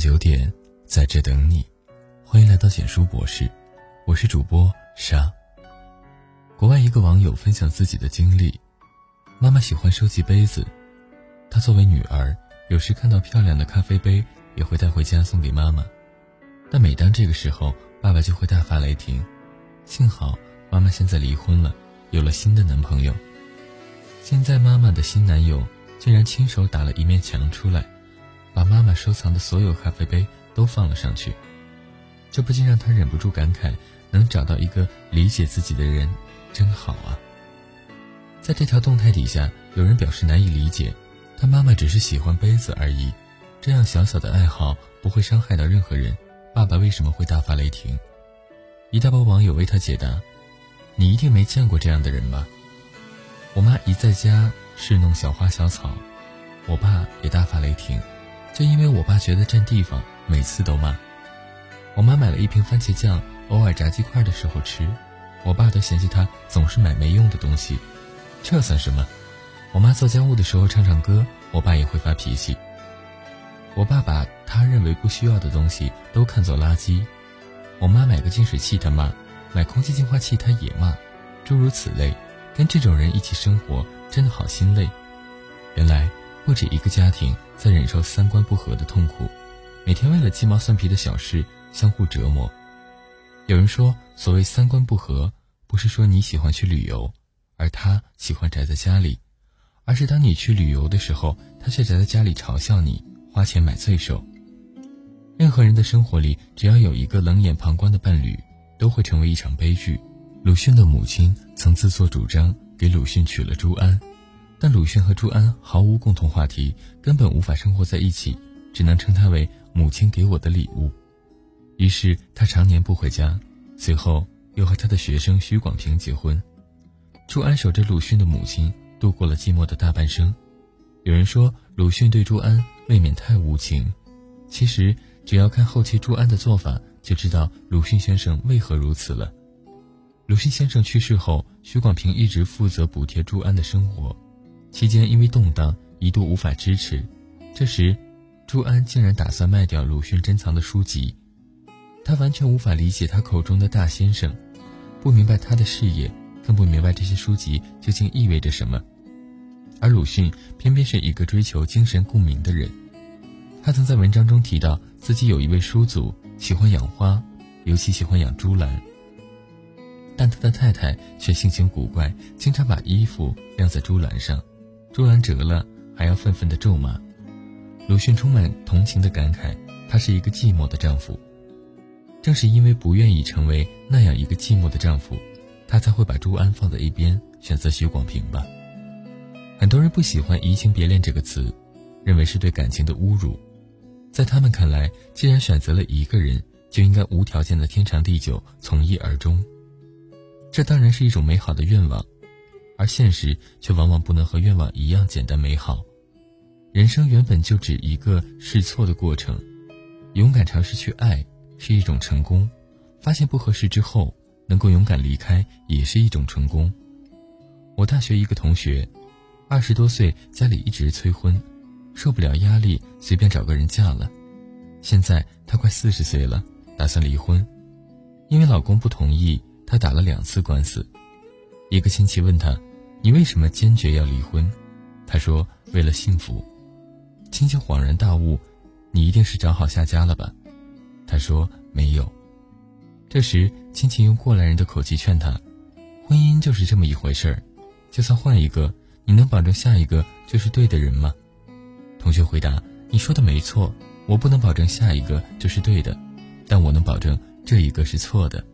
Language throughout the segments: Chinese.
九点，在这等你。欢迎来到简书博士，我是主播沙。国外一个网友分享自己的经历：妈妈喜欢收集杯子，她作为女儿，有时看到漂亮的咖啡杯，也会带回家送给妈妈。但每当这个时候，爸爸就会大发雷霆。幸好妈妈现在离婚了，有了新的男朋友。现在妈妈的新男友竟然亲手打了一面墙出来。把妈妈收藏的所有咖啡杯都放了上去，这不禁让他忍不住感慨：能找到一个理解自己的人，真好啊！在这条动态底下，有人表示难以理解，他妈妈只是喜欢杯子而已，这样小小的爱好不会伤害到任何人，爸爸为什么会大发雷霆？一大波网友为他解答：你一定没见过这样的人吧？我妈一在家侍弄小花小草，我爸也大发雷霆。就因为我爸觉得占地方，每次都骂。我妈买了一瓶番茄酱，偶尔炸鸡块的时候吃，我爸都嫌弃她总是买没用的东西。这算什么？我妈做家务的时候唱唱歌，我爸也会发脾气。我爸把他认为不需要的东西都看作垃圾。我妈买个净水器他骂，买空气净化器他也骂，诸如此类。跟这种人一起生活，真的好心累。原来。不止一个家庭在忍受三观不合的痛苦，每天为了鸡毛蒜皮的小事相互折磨。有人说，所谓三观不合，不是说你喜欢去旅游，而他喜欢宅在家里，而是当你去旅游的时候，他却宅在家里嘲笑你，花钱买罪受。任何人的生活里，只要有一个冷眼旁观的伴侣，都会成为一场悲剧。鲁迅的母亲曾自作主张给鲁迅娶了朱安。但鲁迅和朱安毫无共同话题，根本无法生活在一起，只能称他为母亲给我的礼物。于是他常年不回家，随后又和他的学生徐广平结婚。朱安守着鲁迅的母亲，度过了寂寞的大半生。有人说鲁迅对朱安未免太无情，其实只要看后期朱安的做法，就知道鲁迅先生为何如此了。鲁迅先生去世后，徐广平一直负责补贴朱安的生活。期间因为动荡，一度无法支持。这时，朱安竟然打算卖掉鲁迅珍藏的书籍。他完全无法理解他口中的大先生，不明白他的事业，更不明白这些书籍究竟意味着什么。而鲁迅偏偏是一个追求精神共鸣的人。他曾在文章中提到，自己有一位叔祖喜欢养花，尤其喜欢养珠兰。但他的太太却性情古怪，经常把衣服晾在猪栏上。朱安折了，还要愤愤地咒骂。鲁迅充满同情的感慨：“他是一个寂寞的丈夫。正是因为不愿意成为那样一个寂寞的丈夫，他才会把朱安放在一边，选择许广平吧。”很多人不喜欢“移情别恋”这个词，认为是对感情的侮辱。在他们看来，既然选择了一个人，就应该无条件的天长地久，从一而终。这当然是一种美好的愿望。而现实却往往不能和愿望一样简单美好。人生原本就只一个试错的过程，勇敢尝试去爱是一种成功，发现不合适之后能够勇敢离开也是一种成功。我大学一个同学，二十多岁家里一直催婚，受不了压力随便找个人嫁了，现在她快四十岁了，打算离婚，因为老公不同意，她打了两次官司。一个亲戚问她。你为什么坚决要离婚？他说：“为了幸福。”亲戚恍然大悟：“你一定是找好下家了吧？”他说：“没有。”这时，亲戚用过来人的口气劝他：“婚姻就是这么一回事儿，就算换一个，你能保证下一个就是对的人吗？”同学回答：“你说的没错，我不能保证下一个就是对的，但我能保证这一个是错的。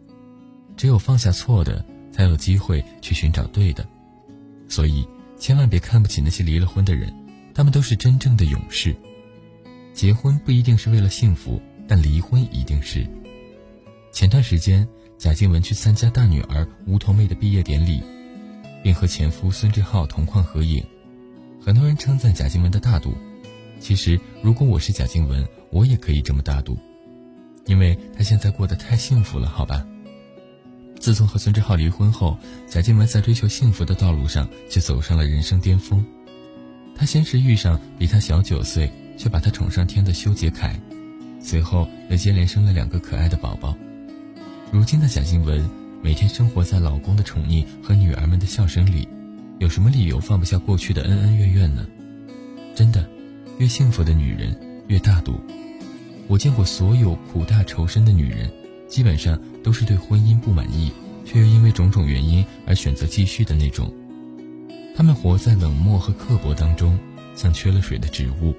只有放下错的，才有机会去寻找对的。”所以，千万别看不起那些离了婚的人，他们都是真正的勇士。结婚不一定是为了幸福，但离婚一定是。前段时间，贾静雯去参加大女儿吴桐妹的毕业典礼，并和前夫孙志浩同框合影。很多人称赞贾静雯的大度，其实如果我是贾静雯，我也可以这么大度，因为她现在过得太幸福了，好吧。自从和孙志浩离婚后，贾静雯在追求幸福的道路上却走上了人生巅峰。她先是遇上比她小九岁却把她宠上天的修杰楷，随后又接连生了两个可爱的宝宝。如今的贾静雯每天生活在老公的宠溺和女儿们的笑声里，有什么理由放不下过去的恩恩怨怨呢？真的，越幸福的女人越大度。我见过所有苦大仇深的女人，基本上都是对婚姻不满意，却又因为种种原因而选择继续的那种。他们活在冷漠和刻薄当中，像缺了水的植物，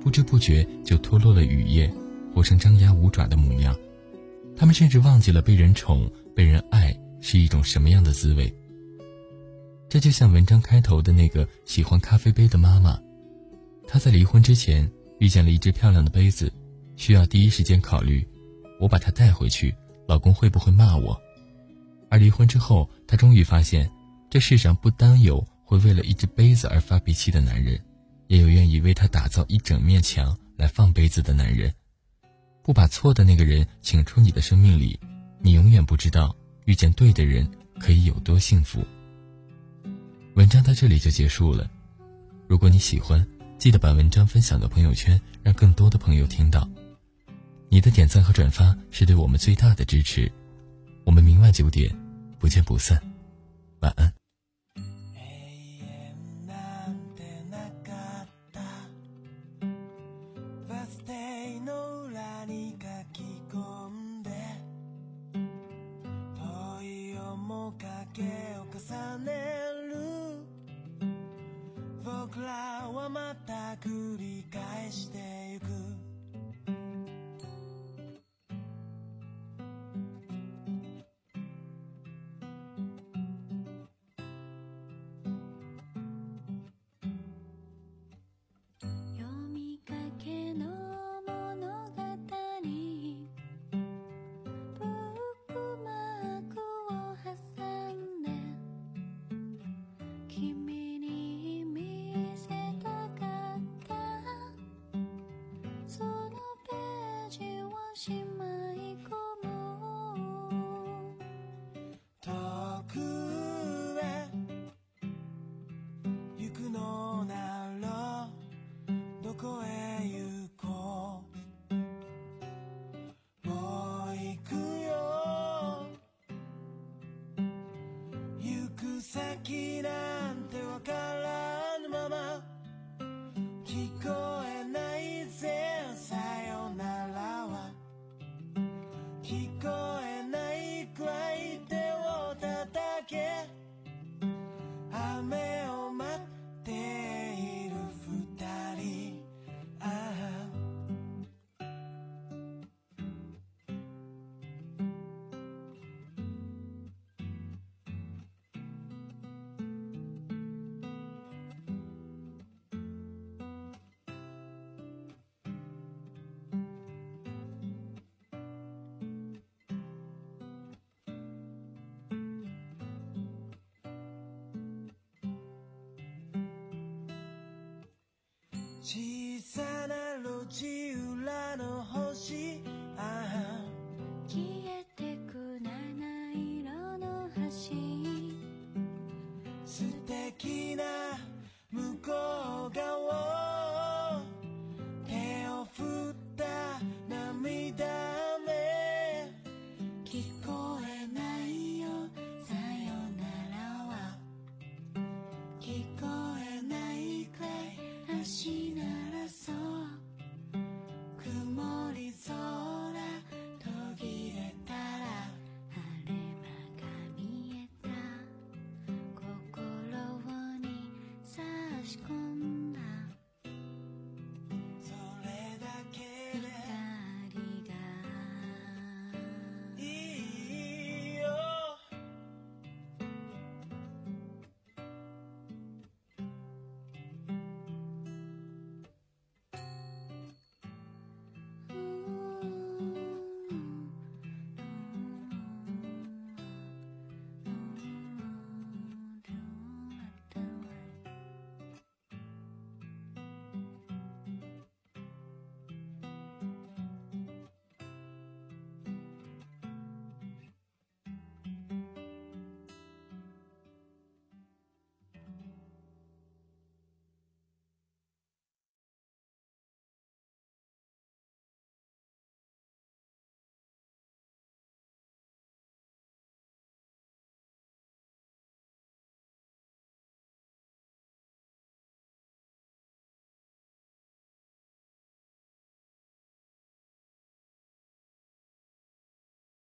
不知不觉就脱落了羽叶，活成张牙舞爪的模样。他们甚至忘记了被人宠、被人爱是一种什么样的滋味。这就像文章开头的那个喜欢咖啡杯的妈妈，她在离婚之前遇见了一只漂亮的杯子。需要第一时间考虑，我把它带回去，老公会不会骂我？而离婚之后，她终于发现，这世上不单有会为了一只杯子而发脾气的男人，也有愿意为他打造一整面墙来放杯子的男人。不把错的那个人请出你的生命里，你永远不知道遇见对的人可以有多幸福。文章到这里就结束了，如果你喜欢，记得把文章分享到朋友圈，让更多的朋友听到。你的点赞和转发是对我们最大的支持，我们明晚九点不见不散，晚安。she 小さな路地裏の星 aşk